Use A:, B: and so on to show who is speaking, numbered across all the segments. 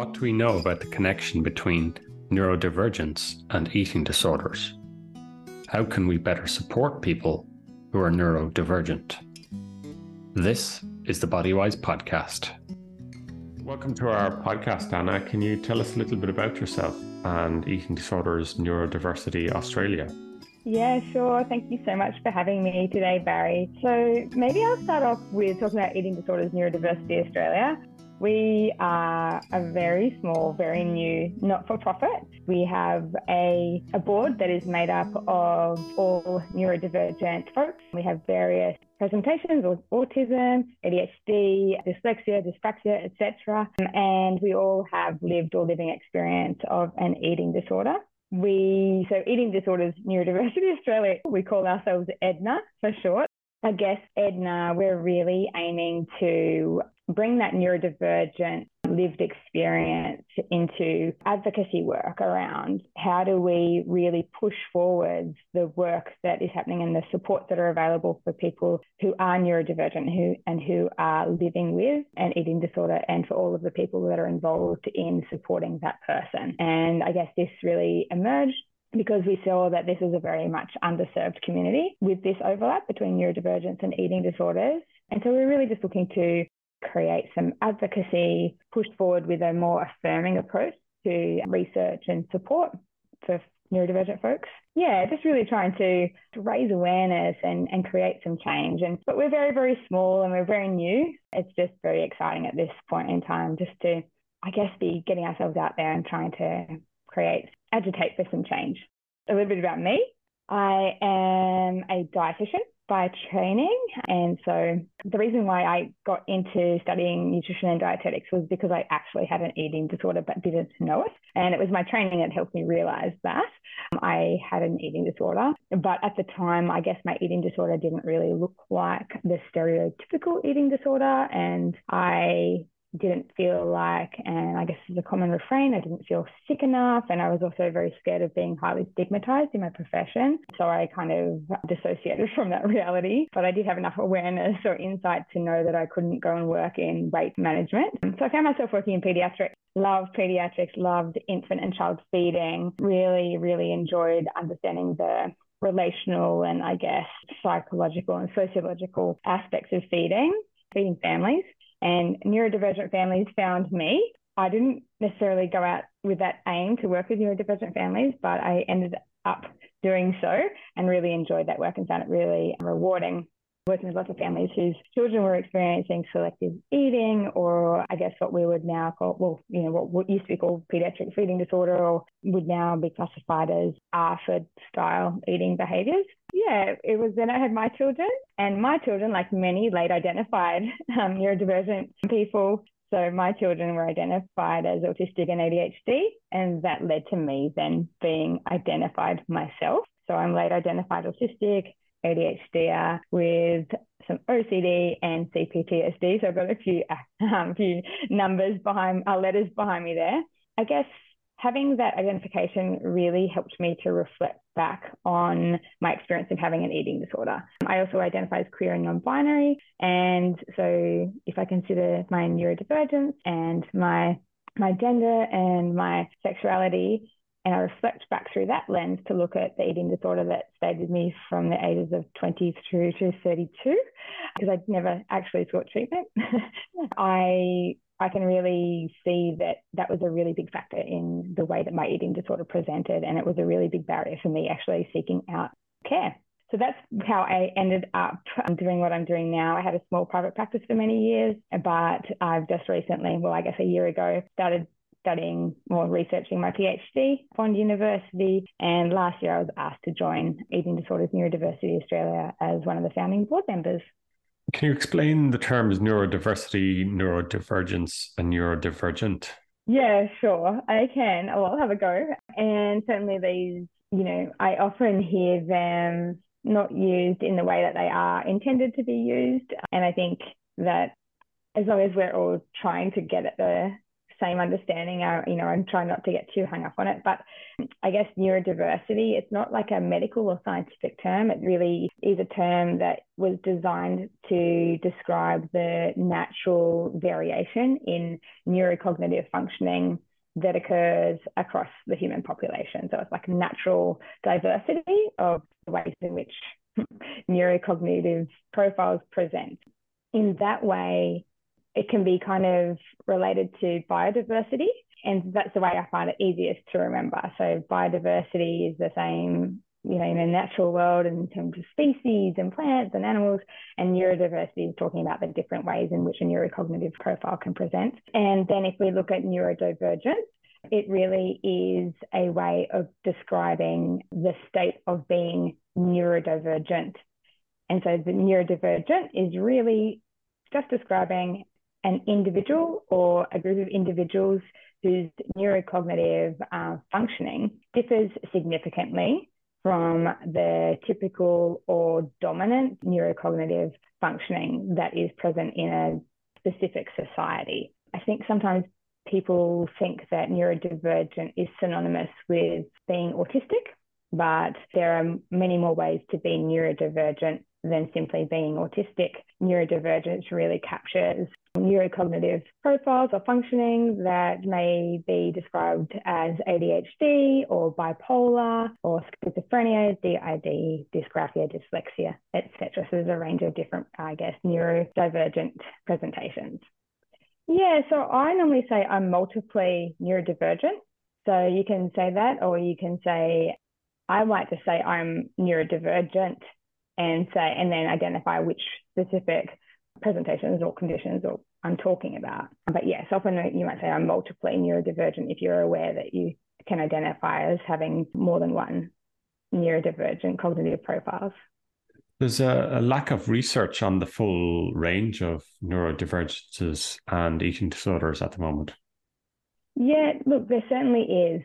A: What do we know about the connection between neurodivergence and eating disorders? How can we better support people who are neurodivergent? This is the Bodywhys podcast. Welcome to our podcast, Anna. Can you tell us a little bit about yourself and Eating Disorders Neurodiversity Australia?
B: Yeah, sure. Thank you so much for having me today, Barry. So, maybe I'll start off with talking about Eating Disorders Neurodiversity Australia. We are a very small, very new not for profit. We have a, a board that is made up of all neurodivergent folks. We have various presentations of autism, ADHD, dyslexia, dyspraxia, etc. And we all have lived or living experience of an eating disorder. We, so Eating Disorders Neurodiversity Australia, we call ourselves EDNA for short. I guess EDNA, we're really aiming to bring that neurodivergent lived experience into advocacy work around how do we really push forward the work that is happening and the supports that are available for people who are neurodivergent who and who are living with an eating disorder and for all of the people that are involved in supporting that person. And I guess this really emerged because we saw that this is a very much underserved community with this overlap between neurodivergence and eating disorders. And so we're really just looking to create some advocacy, push forward with a more affirming approach to research and support for neurodivergent folks. Yeah, just really trying to, raise awareness and, and create some change. And but we're very, very small and we're very new. It's just very exciting at this point in time just to, I guess, be getting ourselves out there and trying to create, agitate for some change. A little bit about me. I am a dietitian by training. And so the reason why I got into studying nutrition and dietetics was because I actually had an eating disorder but didn't know it. And it was my training that helped me realize that I had an eating disorder. But at the time, I guess my eating disorder didn't really look like the stereotypical eating disorder. And I didn't feel like, and I guess it's a common refrain, I didn't feel sick enough. And I was also very scared of being highly stigmatized in my profession. So I kind of dissociated from that reality. But I did have enough awareness or insight to know that I couldn't go and work in weight management. So I found myself working in pediatrics. Loved pediatrics, loved infant and child feeding, really, really enjoyed understanding the relational and I guess psychological and sociological aspects of feeding, feeding families and neurodivergent families found me. I didn't necessarily go out with that aim to work with neurodivergent families, but I ended up doing so and really enjoyed that work and found it really rewarding working with lots of families whose children were experiencing selective eating or I guess what we would now call, well, you know, what used to be called pediatric feeding disorder or would now be classified as ARFID style eating behaviors. Yeah, it was then I had my children and my children, like many late identified um, neurodivergent people, so my children were identified as autistic and ADHD, and that led to me then being identified myself. So I'm late identified autistic, ADHD with some OCD and CPTSD. So I've got a few um, few numbers behind uh, letters behind me there. I guess having that identification really helped me to reflect back on my experience of having an eating disorder. I also identify as queer and non-binary, and so if I consider my neurodivergence and my my gender and my sexuality and I reflect back through that lens to look at the eating disorder that stayed with me from the ages of 20 through to 32, because I'd never actually sought treatment. I I can really see that that was a really big factor in the way that my eating disorder presented, and it was a really big barrier for me actually seeking out care. So that's how I ended up um, doing what I'm doing now. I had a small private practice for many years, but I've just recently, well, I guess a year ago, started studying or researching my PhD at Bond University. And last year I was asked to join Eating Disorders Neurodiversity Australia as one of the founding board members.
A: Can you explain the terms neurodiversity, neurodivergence, and neurodivergent?
B: Yeah, sure. I can. Oh, I'll have a go. And certainly these, you know, I often hear them not used in the way that they are intended to be used. And I think that as long as we're all trying to get at the same understanding. I, you know, I'm trying not to get too hung up on it, but I guess neurodiversity, it's not like a medical or scientific term. It really is a term that was designed to describe the natural variation in neurocognitive functioning that occurs across the human population. So it's like natural diversity of the ways in which neurocognitive profiles present. In that way, it can be kind of related to biodiversity. And that's the way I find it easiest to remember. So biodiversity is the same, you know, in a natural world in terms of species and plants and animals. And neurodiversity is talking about the different ways in which a neurocognitive profile can present. And then if we look at neurodivergence, it really is a way of describing the state of being neurodivergent. And so the neurodivergent is really just describing an individual or a group of individuals whose neurocognitive uh, functioning differs significantly from the typical or dominant neurocognitive functioning that is present in a specific society. I think sometimes people think that neurodivergent is synonymous with being autistic, but there are many more ways to be neurodivergent than simply being autistic. Neurodivergence really captures neurocognitive profiles or functioning that may be described as ADHD or bipolar or schizophrenia, DID, dysgraphia, dyslexia, etc. So there's a range of different, I guess, neurodivergent presentations. Yeah, so I normally say I'm multiply neurodivergent. So you can say that, or you can say, I like to say I'm neurodivergent and say, and then identify which specific presentations or conditions or I'm talking about. But yes, often you might say I'm multiply neurodivergent if you're aware that you can identify as having more than one neurodivergent cognitive profiles.
A: There's a, a, lack of research on the full range of neurodivergences and eating disorders at the moment.
B: Yeah, look, there certainly is.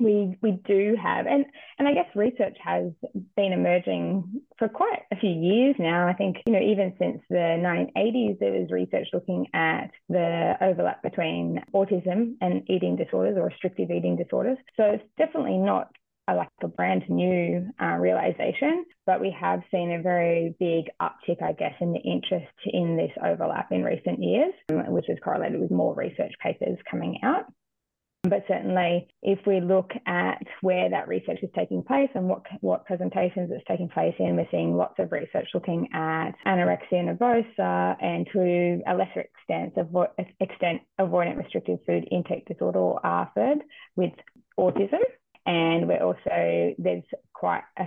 B: We we do have, and and I guess research has been emerging for quite a few years now. I think you know even since the 1980s, there was research looking at the overlap between autism and eating disorders or restrictive eating disorders. So it's definitely not a, like a brand new uh, realization, but we have seen a very big uptick, I guess, in the interest in this overlap in recent years, um, which is correlated with more research papers coming out. But certainly, if we look at where that research is taking place and what, what presentations it's taking place in, we're seeing lots of research looking at anorexia nervosa and to a lesser extent, avo- extent avoidant restrictive food intake disorder or ARFID with autism. And we're also, there's quite a,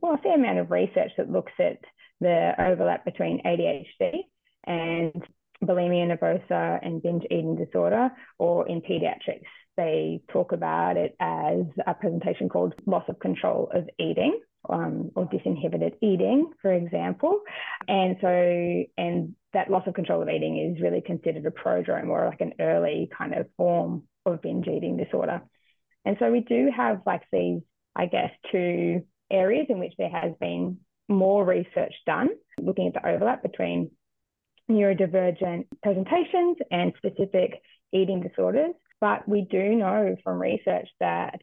B: well, a fair amount of research that looks at the overlap between ADHD and bulimia nervosa and binge eating disorder, or in pediatrics, they talk about it as a presentation called loss of control of eating. Um, or disinhibited eating, for example. And so, and that loss of control of eating is really considered a prodrome or like an early kind of form of binge eating disorder. And so we do have like these, I guess, two areas in which there has been more research done looking at the overlap between neurodivergent presentations and specific eating disorders. But we do know from research that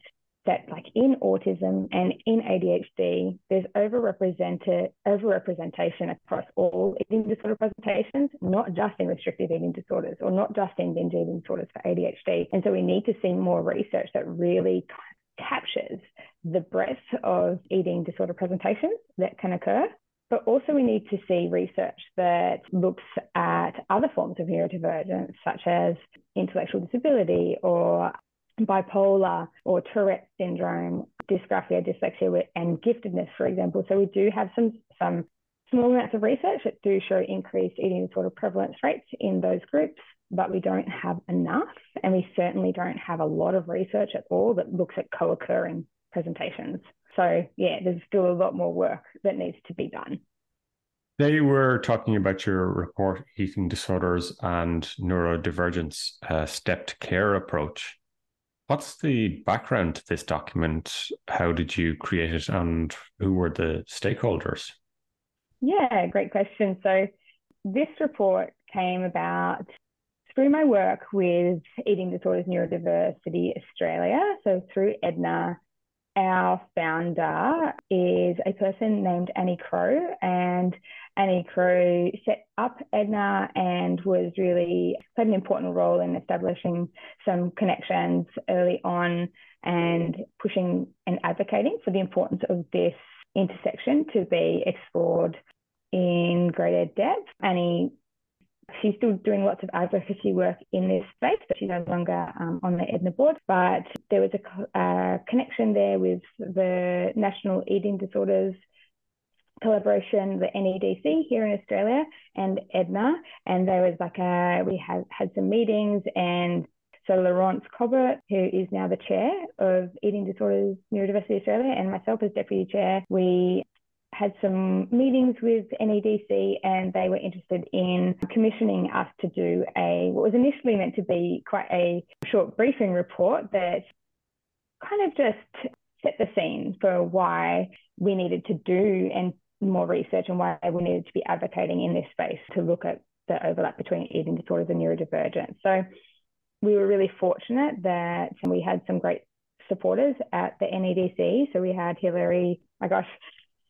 B: that like in autism and in ADHD, there's overrepresented overrepresentation across all eating disorder presentations, not just in restrictive eating disorders or not just in binge eating disorders for ADHD. And so we need to see more research that really captures the breadth of eating disorder presentations that can occur. But also, we need to see research that looks at other forms of neurodivergence, such as intellectual disability or bipolar or Tourette syndrome, dysgraphia, dyslexia, and giftedness, for example. So we do have some some small amounts of research that do show increased eating disorder prevalence rates in those groups, but we don't have enough, and we certainly don't have a lot of research at all that looks at co-occurring presentations. So yeah, there's still a lot more work that needs to be done.
A: They were talking about your report, eating disorders and neurodivergence, uh, stepped care approach. What's the background to this document? How did you create it and who were the stakeholders?
B: Yeah, great question. So, this report came about through my work with Eating Disorders Neurodiversity Australia, so through Edna, our founder is a person named Annie Crowe, and Annie Crowe set up Edna and was really played an important role in establishing some connections early on and pushing and advocating for the importance of this intersection to be explored in greater depth. Annie She's still doing lots of advocacy work in this space, but she's no longer um, on the Edna board. But there was a, a connection there with the National Eating Disorders collaboration, the NEDC here in Australia and Edna. And there was like a, we had had some meetings and so Laurence Cobert, who is now the chair of Eating Disorders Neurodiversity Australia, and myself as deputy chair, we had some meetings with NEDC and they were interested in commissioning us to do a what was initially meant to be quite a short briefing report that kind of just set the scene for why we needed to do and more research and why we needed to be advocating in this space to look at the overlap between eating disorders and neurodivergence. So we were really fortunate that we had some great supporters at the NEDC. So we had Hilary, my gosh,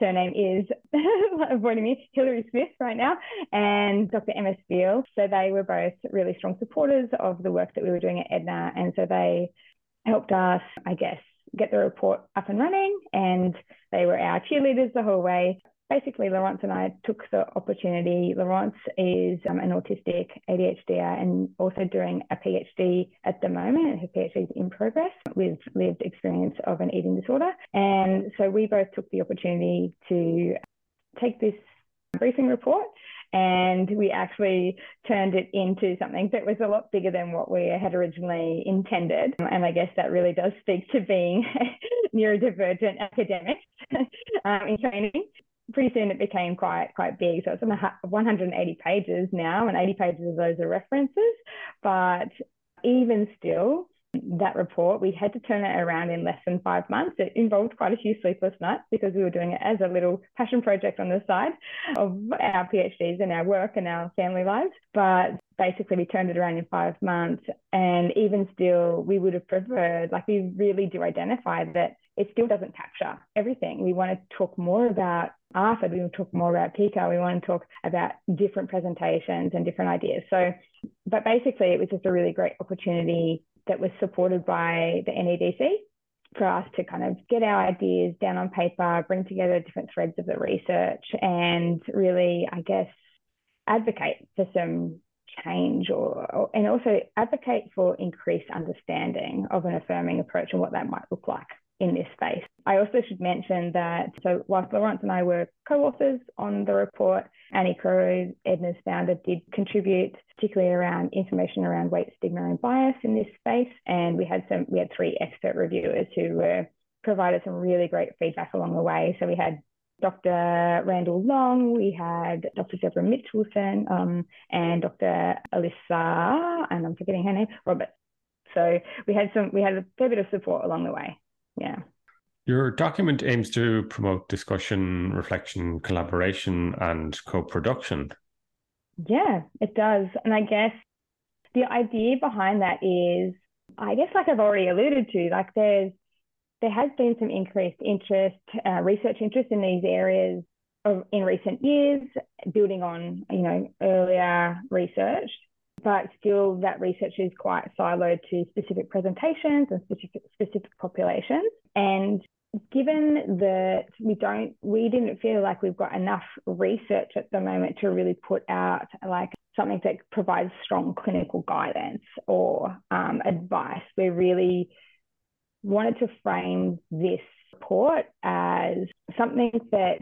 B: surname is avoiding me, Hillary Smith right now, and Dr. Emma Steele. So they were both really strong supporters of the work that we were doing at Edna. And so they helped us, I guess, get the report up and running. And they were our cheerleaders the whole way basically, Laurence and I took the opportunity. Laurence is um, an autistic ADHD and also doing a PhD at the moment. Her PhD is in progress with lived experience of an eating disorder. And so we both took the opportunity to take this briefing report and we actually turned it into something that was a lot bigger than what we had originally intended. And I guess that really does speak to being neurodivergent academics um, in training pretty soon it became quite quite big. So it's on 180 pages now, and 80 pages of those are references. But even still, that report, we had to turn it around in less than five months. It involved quite a few sleepless nights because we were doing it as a little passion project on the side of our PhDs and our work and our family lives. But basically, we turned it around in five months. And even still, we would have preferred, like, we really do identify that it still doesn't capture everything. We want to talk more about ARFID, we want to talk more about PICA, we want to talk about different presentations and different ideas. So, but basically, it was just a really great opportunity that was supported by the NEDC for us to kind of get our ideas down on paper, bring together different threads of the research, and really, I guess, advocate for some change or, or, and also advocate for increased understanding of an affirming approach and what that might look like in this space. I also should mention that, so whilst Laurence and I were co-authors on the report, Annie Crowe, Edna's founder, did contribute, particularly around information around weight stigma and bias in this space. And we had some, we had three expert reviewers who were provided some really great feedback along the way. So we had Dr. Randall Long, we had Dr. Deborah Mitchelson, um, and Dr. Alyssa, and I'm forgetting her name, Robert. So we had some, we had a fair bit of support along the way yeah.
A: Your document aims to promote discussion, reflection, collaboration, and co production.
B: Yeah, it does. And I guess the idea behind that is, I guess, like I've already alluded to, like there's there has been some increased interest, uh, research interest in these areas of, in recent years, building on you know earlier research but still that research is quite siloed to specific presentations and specific, specific populations. And given that we don't, we didn't feel like we've got enough research at the moment to really put out like something that provides strong clinical guidance or um, advice. We really wanted to frame this report as something that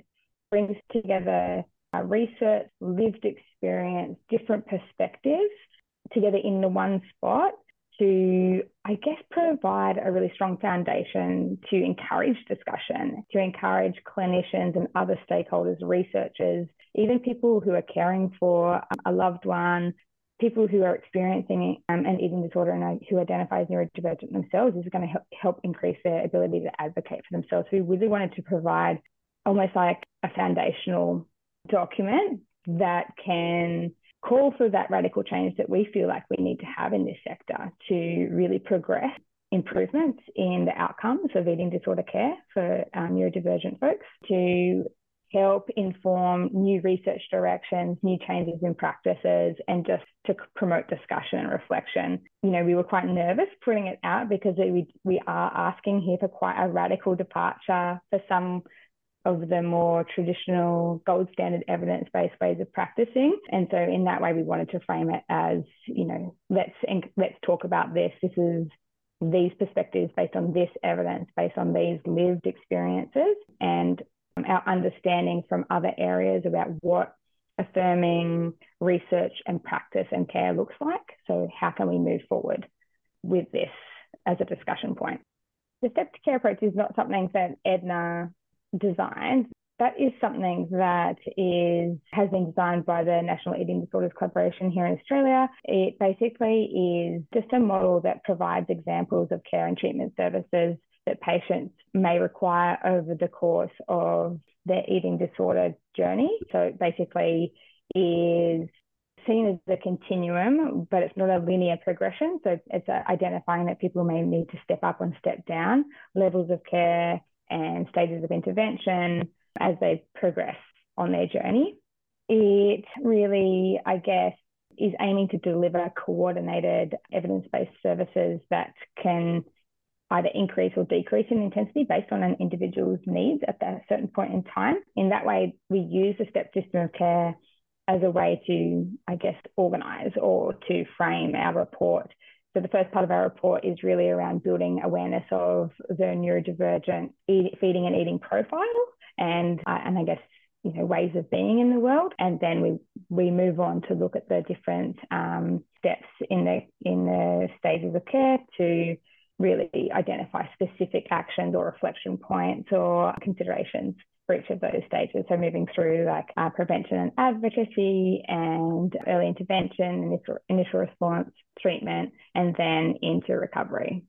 B: brings together uh, research, lived experience, different perspectives together in the one spot to, I guess, provide a really strong foundation to encourage discussion, to encourage clinicians and other stakeholders, researchers, even people who are caring for a loved one, people who are experiencing um, an eating disorder and who identify as neurodivergent themselves is going to help, help increase their ability to advocate for themselves. We really wanted to provide almost like a foundational document that can call for that radical change that we feel like we need to have in this sector to really progress improvements in the outcomes of eating disorder care for um, neurodivergent folks, to help inform new research directions, new changes in practices, and just to promote discussion and reflection. You know, we were quite nervous putting it out because we, we are asking here for quite a radical departure for some of the more traditional gold standard evidence based ways of practicing. And so in that way we wanted to frame it as, you know, let's let's talk about this. This is these perspectives based on this evidence, based on these lived experiences and our understanding from other areas about what affirming research and practice and care looks like. So how can we move forward with this as a discussion point? The stepped care approach is not something that Edna designed. That is something that is has been designed by the National Eating Disorders Collaboration here in Australia. It basically is just a model that provides examples of care and treatment services that patients may require over the course of their eating disorder journey. So basically is seen as a continuum, but it's not a linear progression. So it's identifying that people may need to step up and step down levels of care and stages of intervention as they progress on their journey. It really, I guess, is aiming to deliver coordinated evidence based services that can either increase or decrease in intensity based on an individual's needs at that certain point in time. In that way, we use the step system of care as a way to, I guess, organize or to frame our report so the first part of our report is really around building awareness of the neurodivergent eat, feeding and eating profile and, uh, and I guess, you know, ways of being in the world. And then we, we move on to look at the different um, steps in the, in the stages of care to really identify specific actions or reflection points or considerations for each of those stages. So moving through like uh, prevention and advocacy and early intervention, initial, initial response, treatment, and then into recovery.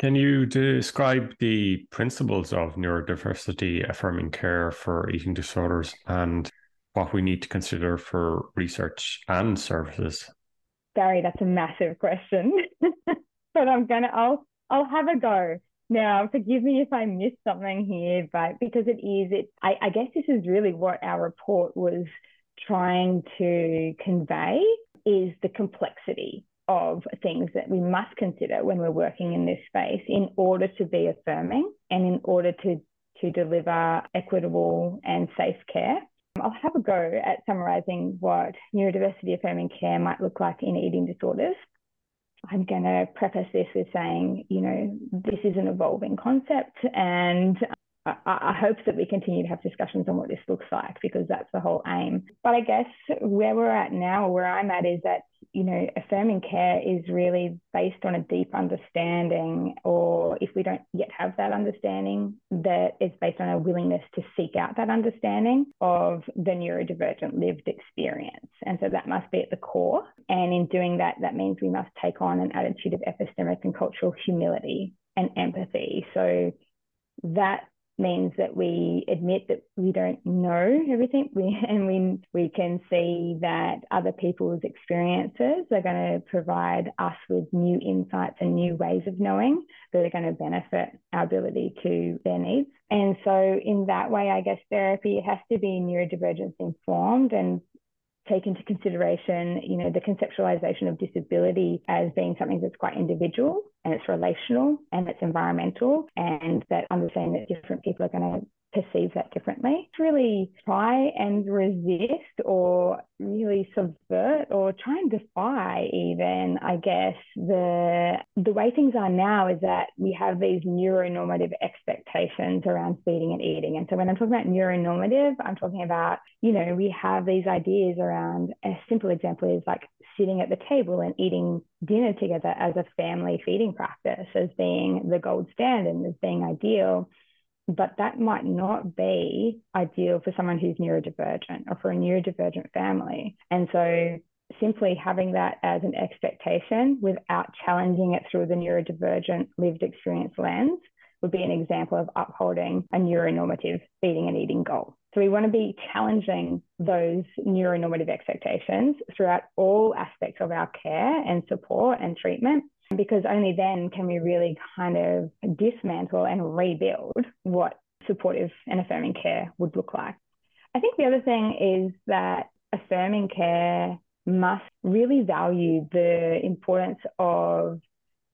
A: Can you describe the principles of neurodiversity affirming care for eating disorders and what we need to consider for research and services?
B: Barry, that's a massive question, but I'm gonna I'll I'll have a go. Now, forgive me if I missed something here, but because it is, it I, I guess this is really what our report was trying to convey is the complexity of things that we must consider when we're working in this space in order to be affirming and in order to, to deliver equitable and safe care. I'll have a go at summarizing what neurodiversity affirming care might look like in eating disorders. I'm going to preface this with saying, you know, this is an evolving concept and I, I, hope that we continue to have discussions on what this looks like because that's the whole aim. But I guess where we're at now, or where I'm at, is that you know affirming care is really based on a deep understanding, or if we don't yet have that understanding, that it's based on a willingness to seek out that understanding of the neurodivergent lived experience, and so that must be at the core. And in doing that, that means we must take on an attitude of epistemic and cultural humility and empathy. So that means that we admit that we don't know everything we, and we, we can see that other people's experiences are going to provide us with new insights and new ways of knowing that are going to benefit our ability to their needs. And so in that way, I guess therapy has to be neurodivergence informed and take into consideration, you know, the conceptualization of disability as being something that's quite individual and it's relational and it's environmental and that understanding that different people are going to perceive that differently. Really try and resist or really subvert or try and defy even, I guess, the the way things are now is that we have these neuronormative expectations around feeding and eating. And so when I'm talking about neuronormative, I'm talking about, you know, we have these ideas around a simple example is like sitting at the table and eating dinner together as a family feeding practice as being the gold standard as being ideal but that might not be ideal for someone who's neurodivergent or for a neurodivergent family. And so simply having that as an expectation without challenging it through the neurodivergent lived experience lens would be an example of upholding a neuronormative feeding and eating goal. So we want to be challenging those neuronormative expectations throughout all aspects of our care and support and treatment, because only then can we really kind of dismantle and rebuild what supportive and affirming care would look like. I think the other thing is that affirming care must really value the importance of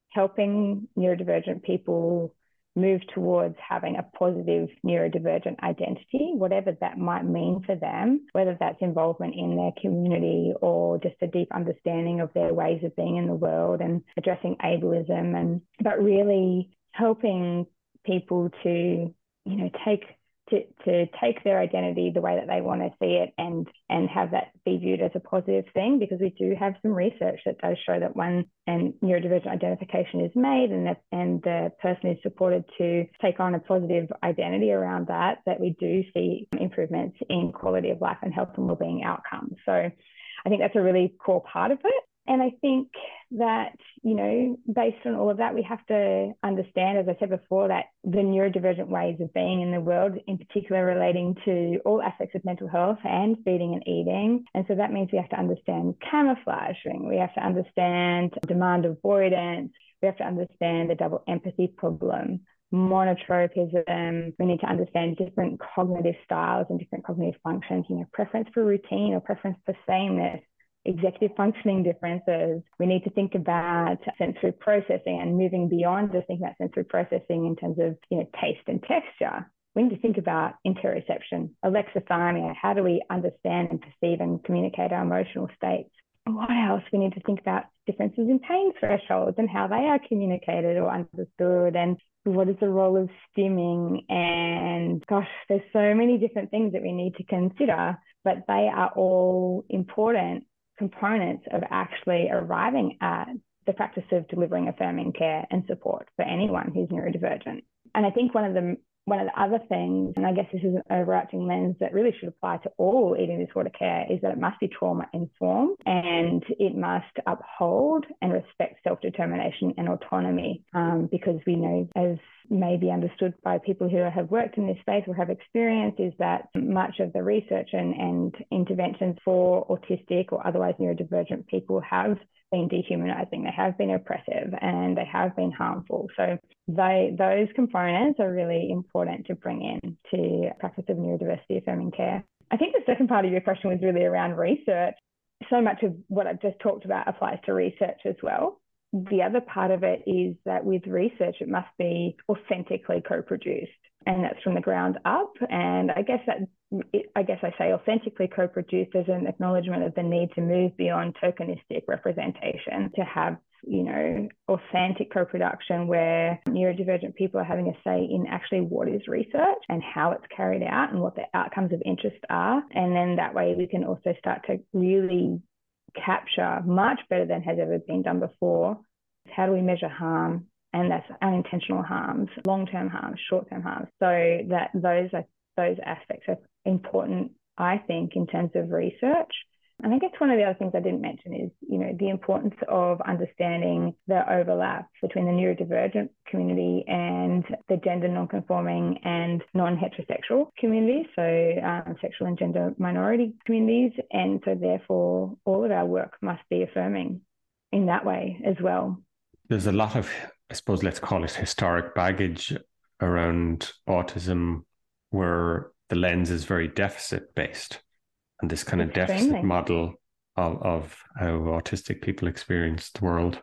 B: helping neurodivergent people move towards having a positive neurodivergent identity, whatever that might mean for them, whether that's involvement in their community or just a deep understanding of their ways of being in the world and addressing ableism and but really helping people to, you know, take to, to take their identity the way that they want to see it and and have that be viewed as a positive thing because we do have some research that does show that when and neurodivergent identification is made and that and the person is supported to take on a positive identity around that that we do see improvements in quality of life and health and well-being outcomes. So I think that's a really core part of it and I think that, you know, based on all of that, we have to understand, as I said before, that the neurodivergent ways of being in the world, in particular relating to all aspects of mental health and feeding and eating. And so that means we have to understand camouflaging, we have to understand demand avoidance, we have to understand the double empathy problem, monotropism. We need to understand different cognitive styles and different cognitive functions, you know, preference for routine or preference for sameness, executive functioning differences. We need to think about sensory processing and moving beyond just thinking about sensory processing in terms of you know taste and texture. We need to think about interoception, alexithymia. How do we understand and perceive and communicate our emotional states? What else? We need to think about differences in pain thresholds and how they are communicated or understood and what is the role of stimming and gosh there's so many different things that we need to consider but they are all important components of actually arriving at the practice of delivering affirming care and support for anyone who's neurodivergent. And I think one of the one of the other things, and I guess this is an overarching lens that really should apply to all eating disorder care, is that it must be trauma informed and it must uphold and respect self determination and autonomy. Um, because we know, as may be understood by people who have worked in this space or have experience, is that much of the research and, and interventions for autistic or otherwise neurodivergent people have been dehumanizing, they have been oppressive, and they have been harmful. So they, those components are really important to bring in to practice of neurodiversity affirming care. I think the second part of your question was really around research. So much of what I've just talked about applies to research as well. The other part of it is that with research, it must be authentically co-produced, and that's from the ground up. And I guess that I guess I say authentically co-produced as an acknowledgement of the need to move beyond tokenistic representation to have you know authentic co-production where neurodivergent people are having a say in actually what is research and how it's carried out and what the outcomes of interest are and then that way we can also start to really capture much better than has ever been done before. How do we measure harm? And that's unintentional harms long-term harms short-term harms. So that those are those aspects are important, I think, in terms of research. And I guess one of the other things I didn't mention is, you know, the importance of understanding the overlap between the neurodivergent community and the gender nonconforming and non-heterosexual communities, so um, sexual and gender minority communities. And so therefore, all of our work must be affirming in that way as well.
A: There's a lot of, I suppose, let's call it historic baggage around autism where the lens is very deficit based and this kind of deficit model of, of how autistic people experience the world.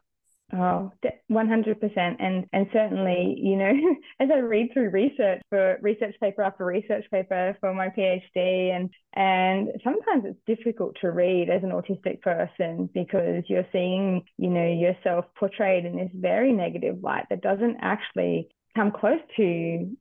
B: Oh, 100%. And, and certainly, you know, as I read through research for research paper after research paper for my PhD, and, and sometimes it's difficult to read as an autistic person because you're seeing, you know, yourself portrayed in this very negative light that doesn't actually come close to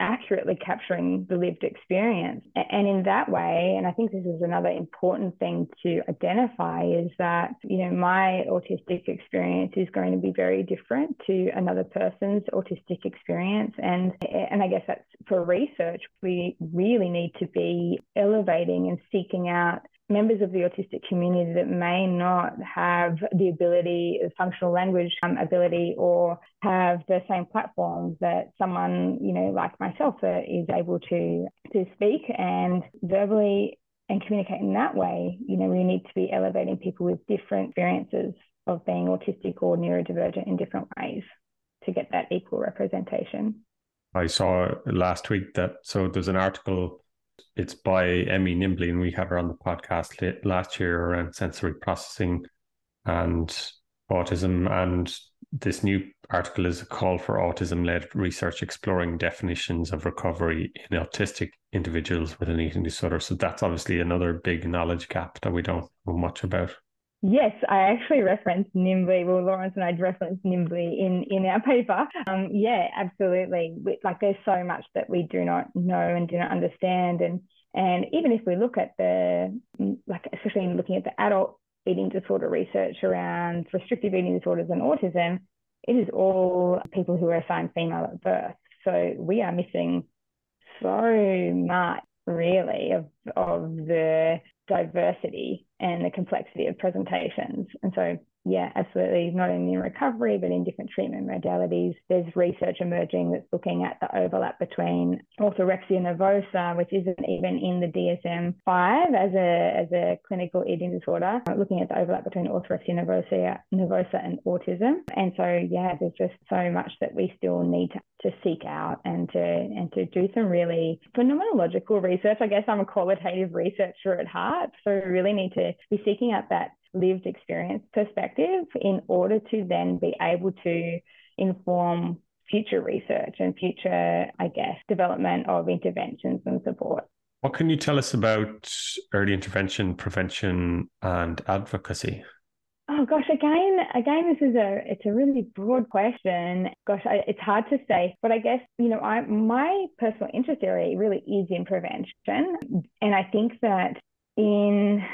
B: accurately capturing the lived experience. And in that way, and I think this is another important thing to identify is that, you know, my autistic experience is going to be very different to another person's autistic experience. And, and I guess that's for research, we really need to be elevating and seeking out members of the autistic community that may not have the ability, functional language um, ability, or have the same platforms that someone, you know, like myself that is able to to speak and verbally and communicate in that way. You know, we need to be elevating people with different experiences of being autistic or neurodivergent in different ways to get that equal representation.
A: I saw last week that so there's an article it's by Emy Nimbley, and we had her on the podcast last year around sensory processing and autism. And this new article is a call for autism led research exploring definitions of recovery in autistic individuals with an eating disorder. So that's obviously another big knowledge gap that we don't know much about.
B: Yes, I actually referenced Nimbley. Well, Laurence and I referenced Nimbley in, in our paper. Um, yeah, absolutely. Like there's so much that we do not know and do not understand. And and even if we look at the like especially in looking at the adult eating disorder research around restrictive eating disorders and autism, it is all people who are assigned female at birth. So we are missing so much really of of the diversity and the complexity of presentations. And so yeah, absolutely. Not only in recovery, but in different treatment modalities. There's research emerging that's looking at the overlap between orthorexia nervosa, which isn't even in the DSM 5 as a, as a clinical eating disorder, looking at the overlap between orthorexia nervosa, nervosa and autism. And so, yeah, there's just so much that we still need to, to seek out and to, and to do some really phenomenological research. I guess I'm a qualitative researcher at heart. So we really need to be seeking out that lived experience perspective in order to then be able to inform future research and future, I guess, development of interventions and support.
A: What can you tell us about early intervention, prevention, and advocacy?
B: Oh gosh, again, again, this is a it's a really broad question. Gosh, I, it's hard to say, but I guess you know, I my personal interest area really is in prevention, and I think that in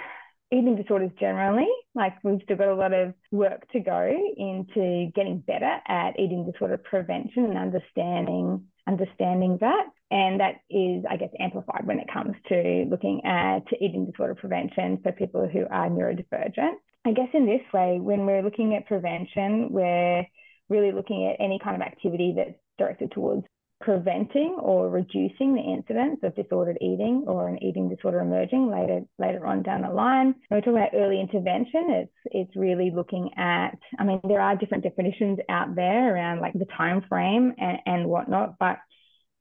B: eating disorders generally, like we've still got a lot of work to go into getting better at eating disorder prevention and understanding understanding that. And that is, I guess, amplified when it comes to looking at eating disorder prevention for people who are neurodivergent. I guess in this way, when we're looking at prevention, we're really looking at any kind of activity that's directed towards preventing or reducing the incidence of disordered eating or an eating disorder emerging later later on down the line. When we talk about early intervention, it's it's really looking at. I mean, there are different definitions out there around like the time frame and, and whatnot, but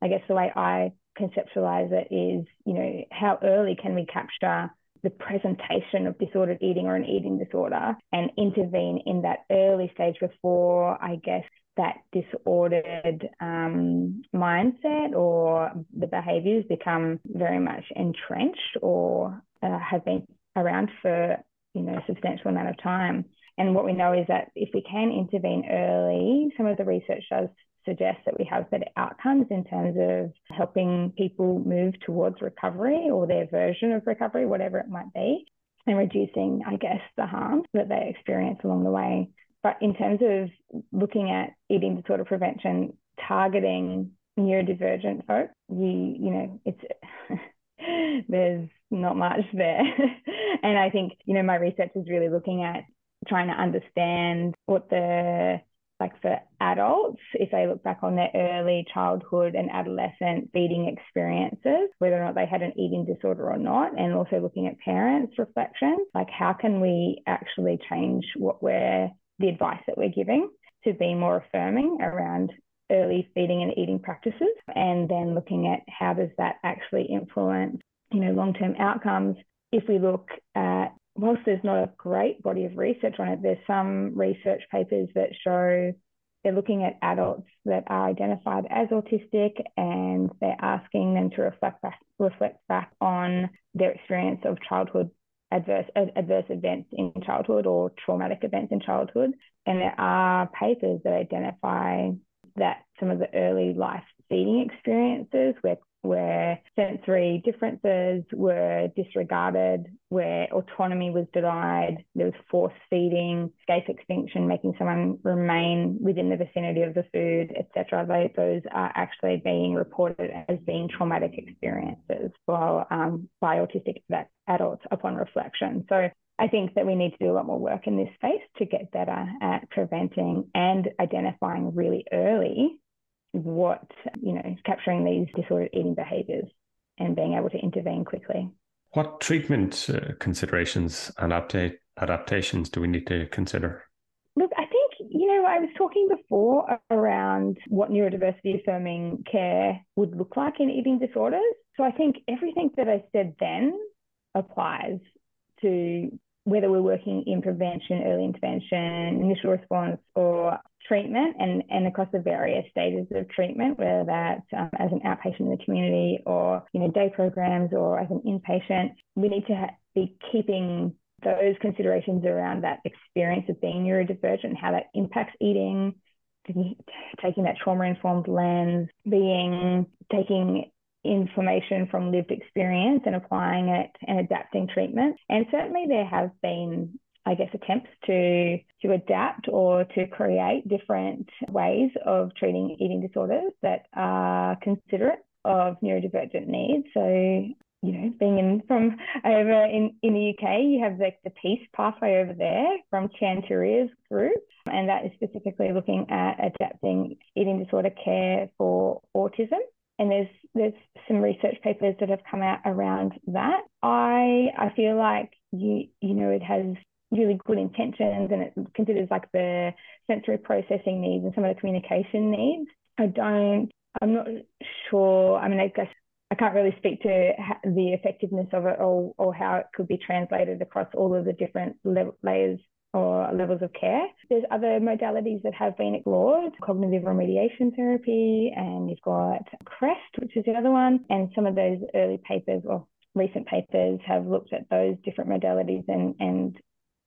B: I guess the way I conceptualize it is, you know, how early can we capture the presentation of disordered eating or an eating disorder and intervene in that early stage before, I guess, that disordered um, mindset or the behaviors become very much entrenched or uh, have been around for you know a substantial amount of time. And what we know is that if we can intervene early, some of the research does suggest that we have better outcomes in terms of helping people move towards recovery or their version of recovery, whatever it might be, and reducing, I guess, the harm that they experience along the way. But in terms of looking at eating disorder prevention, targeting neurodivergent folks, you you know, it's there's not much there. and I think, you know, my research is really looking at trying to understand what the like for adults, if they look back on their early childhood and adolescent feeding experiences, whether or not they had an eating disorder or not, and also looking at parents' reflections, like how can we actually change what we're the advice that we're giving to be more affirming around early feeding and eating practices and then looking at how does that actually influence you know long-term outcomes. If we look at whilst there's not a great body of research on it there's some research papers that show they're looking at adults that are identified as autistic and they're asking them to reflect back, reflect back on their experience of childhood adverse adverse events in childhood or traumatic events in childhood. And there are papers that identify that some of the early life feeding experiences where where sensory differences were disregarded, where autonomy was denied, there was force feeding, escape extinction, making someone remain within the vicinity of the food, etc. Those are actually being reported as being traumatic experiences for um, by autistic adults upon reflection. So I think that we need to do a lot more work in this space to get better at preventing and identifying really early what, you know, capturing these disordered eating behaviors and being able to intervene quickly.
A: What treatment uh, considerations and update adaptations do we need to consider?
B: Look, I think, you know, I was talking before around what neurodiversity affirming care would look like in eating disorders. So I think everything that I said then applies to whether we're working in prevention, early intervention, initial response, or treatment, and, and across the various stages of treatment, whether that's um, as an outpatient in the community or you know day programs or as an inpatient, we need to ha- be keeping those considerations around that experience of being neurodivergent how that impacts eating, taking that trauma informed lens, being taking information from lived experience and applying it and adapting treatment. And certainly there have been I guess attempts to to adapt or to create different ways of treating eating disorders that are considerate of neurodivergent needs. So you know, being in from over in, in the UK, you have like the PEACE pathway over there from Tchanturia's group, and that is specifically looking at adapting eating disorder care for autism and there's there's some research papers that have come out around that. I I feel like you you know it has really good intentions and it considers like the sensory processing needs and some of the communication needs. I don't I'm not sure. I mean, I guess I can't really speak to the effectiveness of it or, or how it could be translated across all of the different layers or levels of care. There's other modalities that have been explored, cognitive remediation therapy, and you've got CREST, which is the other one. And some of those early papers or recent papers have looked at those different modalities and, and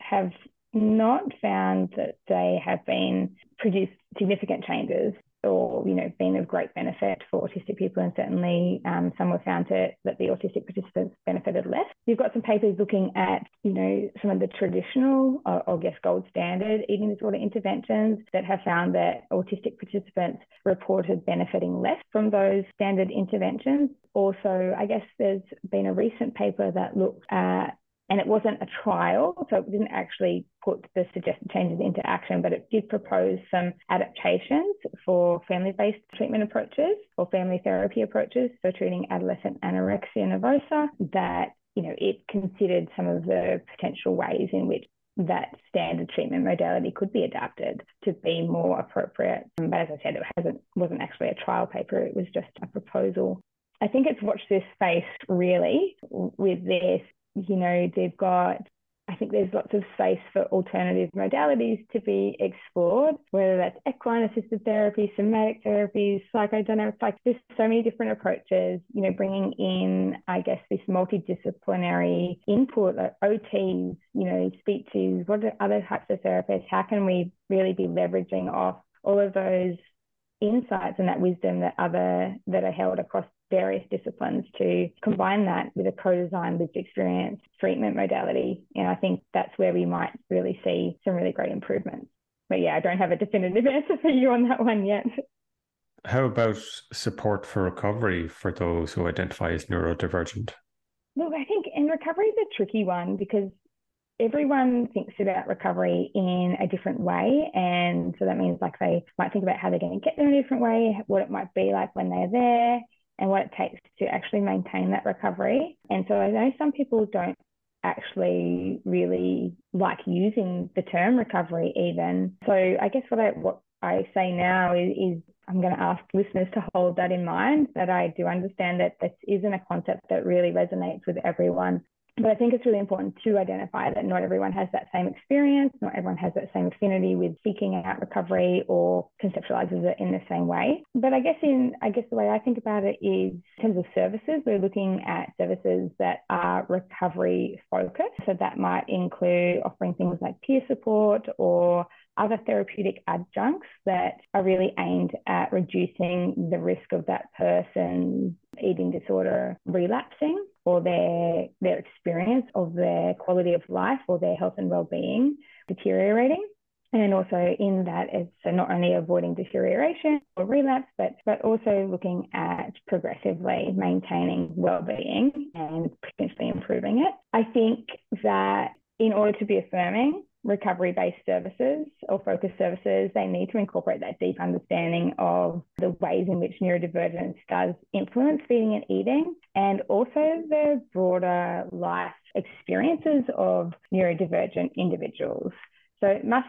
B: have not found that they have been produced significant changes or you know been of great benefit for autistic people and certainly um, some were found to, that the autistic participants benefited less. You've got some papers looking at you know some of the traditional or, or guess gold standard eating disorder interventions that have found that autistic participants reported benefiting less from those standard interventions. Also i guess there's been a recent paper that looked at and it wasn't a trial, so it didn't actually put the suggested changes into action, but it did propose some adaptations for family based treatment approaches or family therapy approaches for treating adolescent anorexia nervosa that you know it considered some of the potential ways in which that standard treatment modality could be adapted to be more appropriate. But as I said, it hasn't wasn't actually a trial paper, it was just a proposal. I think it's watched this space really with this you know, they've got, I think there's lots of space for alternative modalities to be explored, whether that's equine assisted therapy, somatic therapies, psychodynamics, like there's so many different approaches, you know, bringing in, I guess, this multidisciplinary input, like OTs, you know, speeches, what are other types of therapists? How can we really be leveraging off all of those insights and that wisdom that other that are held across various disciplines to combine that with a co-designed lived experience treatment modality. And I think that's where we might really see some really great improvements. But yeah, I don't have a definitive answer for you on that one yet.
A: How about support for recovery for those who identify as neurodivergent?
B: Look, I think in recovery is a tricky one because everyone thinks about recovery in a different way. And so that means like they might think about how they're going to get there in a different way, what it might be like when they're there, and what it takes to actually maintain that recovery. And so I know some people don't actually really like using the term recovery even. So I guess what I what I say now is, is I'm going to ask listeners to hold that in mind that I do understand that this isn't a concept that really resonates with everyone. But I think it's really important to identify that not everyone has that same experience, not everyone has that same affinity with seeking out recovery or conceptualizes it in the same way. But I guess in I guess the way I think about it is in terms of services, we're looking at services that are recovery focused. So that might include offering things like peer support or other therapeutic adjuncts that are really aimed at reducing the risk of that person's eating disorder relapsing or their their experience of their quality of life or their health and well-being deteriorating. And also in that it's so not only avoiding deterioration or relapse but but also looking at progressively maintaining well-being and potentially improving it. I think that in order to be affirming recovery based services or focus services, they need to incorporate that deep understanding of the ways in which neurodivergence does influence feeding and eating, and also the broader life experiences of neurodivergent individuals. So it must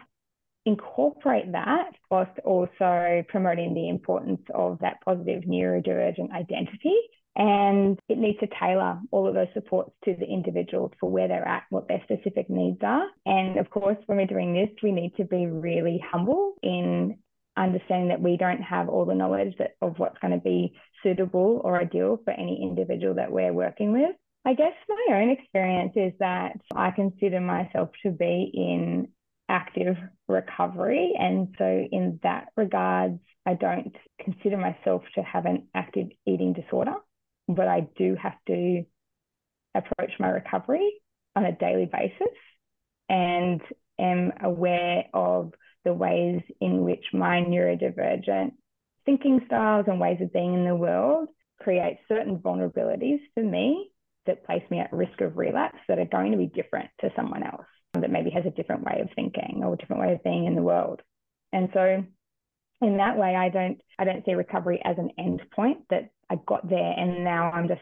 B: incorporate that whilst also promoting the importance of that positive neurodivergent identity and it needs to tailor all of those supports to the individual for where they're at, what their specific needs are. And of course, when we're doing this, we need to be really humble in understanding that we don't have all the knowledge that, of what's going to be suitable or ideal for any individual that we're working with. I guess my own experience is that I consider myself to be in active recovery. And so, in that regards, I don't consider myself to have an active eating disorder but I do have to approach my recovery on a daily basis and am aware of the ways in which my neurodivergent thinking styles and ways of being in the world create certain vulnerabilities for me that place me at risk of relapse that are going to be different to someone else that maybe has a different way of thinking or a different way of being in the world. And so in that way, I don't I don't see recovery as an end point that I got there and now I'm just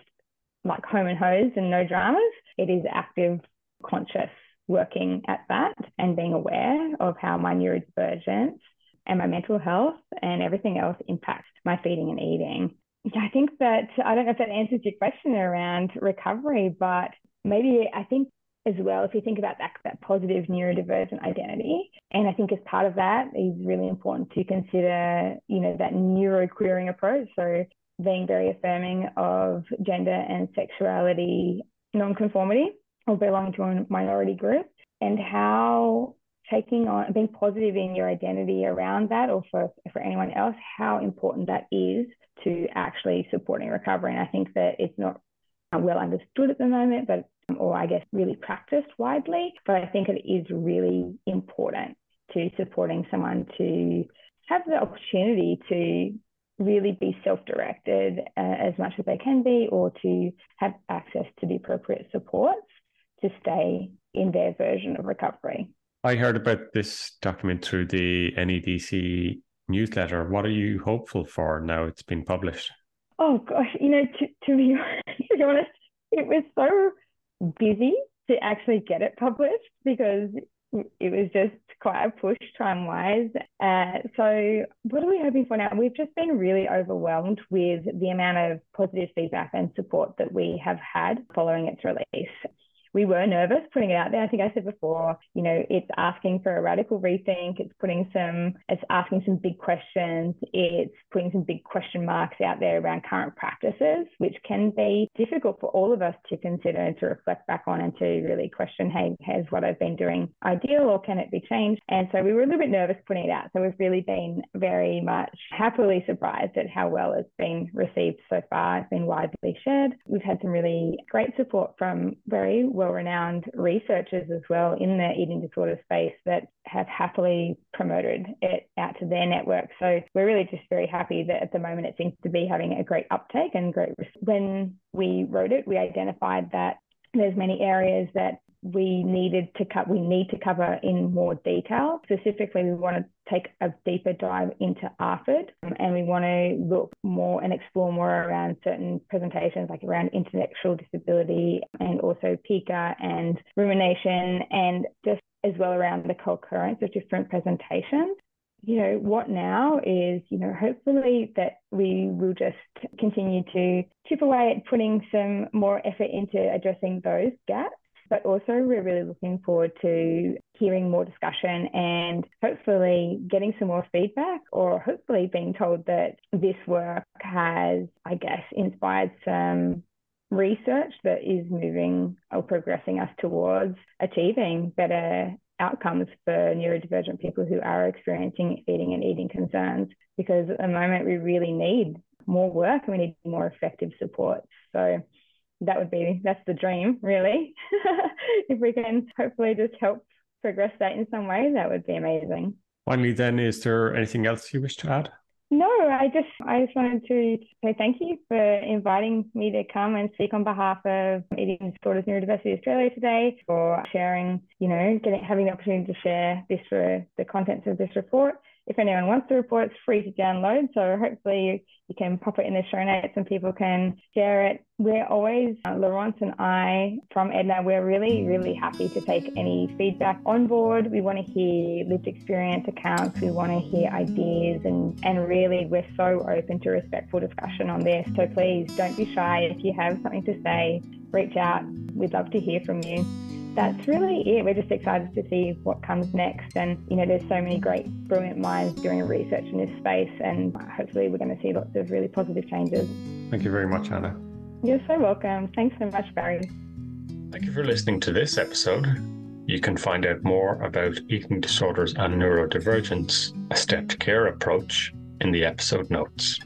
B: like home and hose and no dramas. It is active, conscious working at that and being aware of how my neurodivergence and my mental health and everything else impacts my feeding and eating. I think that I don't know if that answers your question around recovery, but maybe I think as well, if you think about that, that positive neurodivergent identity, and I think as part of that is really important to consider, you know, that neuroqueering approach. So being very affirming of gender and sexuality nonconformity or belonging to a minority group, and how taking on being positive in your identity around that, or for, for anyone else, how important that is to actually supporting recovery. And I think that it's not uh, well understood at the moment, but um, or I guess really practiced widely. But I think it is really important to supporting someone to have the opportunity to really be self-directed uh, as much as they can be or to have access to the appropriate supports to stay in their version of recovery.
A: I heard about this document through the NEDC newsletter. What are you hopeful for now it's been published?
B: Oh gosh, you know, to, to be honest, it was so busy to actually get it published because it was just quite a push time wise. Uh, so, what are we hoping for now? We've just been really overwhelmed with the amount of positive feedback and support that we have had following its release we were nervous putting it out there. I think I said before, you know, it's asking for a radical rethink. It's putting some, it's asking some big questions. It's putting some big question marks out there around current practices, which can be difficult for all of us to consider and to reflect back on and to really question, hey, has what I've been doing ideal or can it be changed? And so we were a little bit nervous putting it out. So we've really been very much happily surprised at how well it's been received so far. It's been widely shared. We've had some really great support from very well well renowned researchers as well in the eating disorder space that have happily promoted it out to their network. So we're really just very happy that at the moment it seems to be having a great uptake and great. When we wrote it, we identified that there's many areas that we needed to cut we need to cover in more detail. Specifically, we want to take a deeper dive into ARFID um, and we want to look more and explore more around certain presentations like around intellectual disability and also pica and rumination and just as well around the co-occurrence of different presentations you know, what now is, you know, hopefully that we will just continue to chip away at putting some more effort into addressing those gaps but also, we're really looking forward to hearing more discussion and hopefully getting some more feedback, or hopefully being told that this work has, I guess, inspired some research that is moving or progressing us towards achieving better outcomes for neurodivergent people who are experiencing feeding and eating concerns because at the moment we really need more work and we need more effective support. So that would be that's the dream, really. if we can hopefully just help progress that in some way, that would be amazing.
A: Finally, then, is there anything else you wish to add?
B: No, I just I just wanted to say thank you for inviting me to come and speak on behalf of Eating Disorders Neurodiversity Australia today, for sharing, you know, getting having the opportunity to share this for the contents of this report if anyone wants the report, it's free to download. So hopefully you, can pop it in the show notes and people can share it. We're always, uh, Laurence and I from Edna, we're really, really happy to take any feedback on board. We want to hear lived experience accounts. We want to hear ideas and, and really we're so open to respectful discussion on this. So please don't be shy. If you have something to say, reach out. We'd love to hear from you that's really it. We're just excited to see what comes next. And, you know, there's so many great, brilliant minds doing research in this space. And hopefully, we're going to see lots of really positive changes.
A: Thank you very much, Anna.
B: You're so welcome. Thanks so much, Barry.
A: Thank you for listening to this episode. You can find out more about eating disorders and neurodivergence, a stepped care approach, in the episode notes.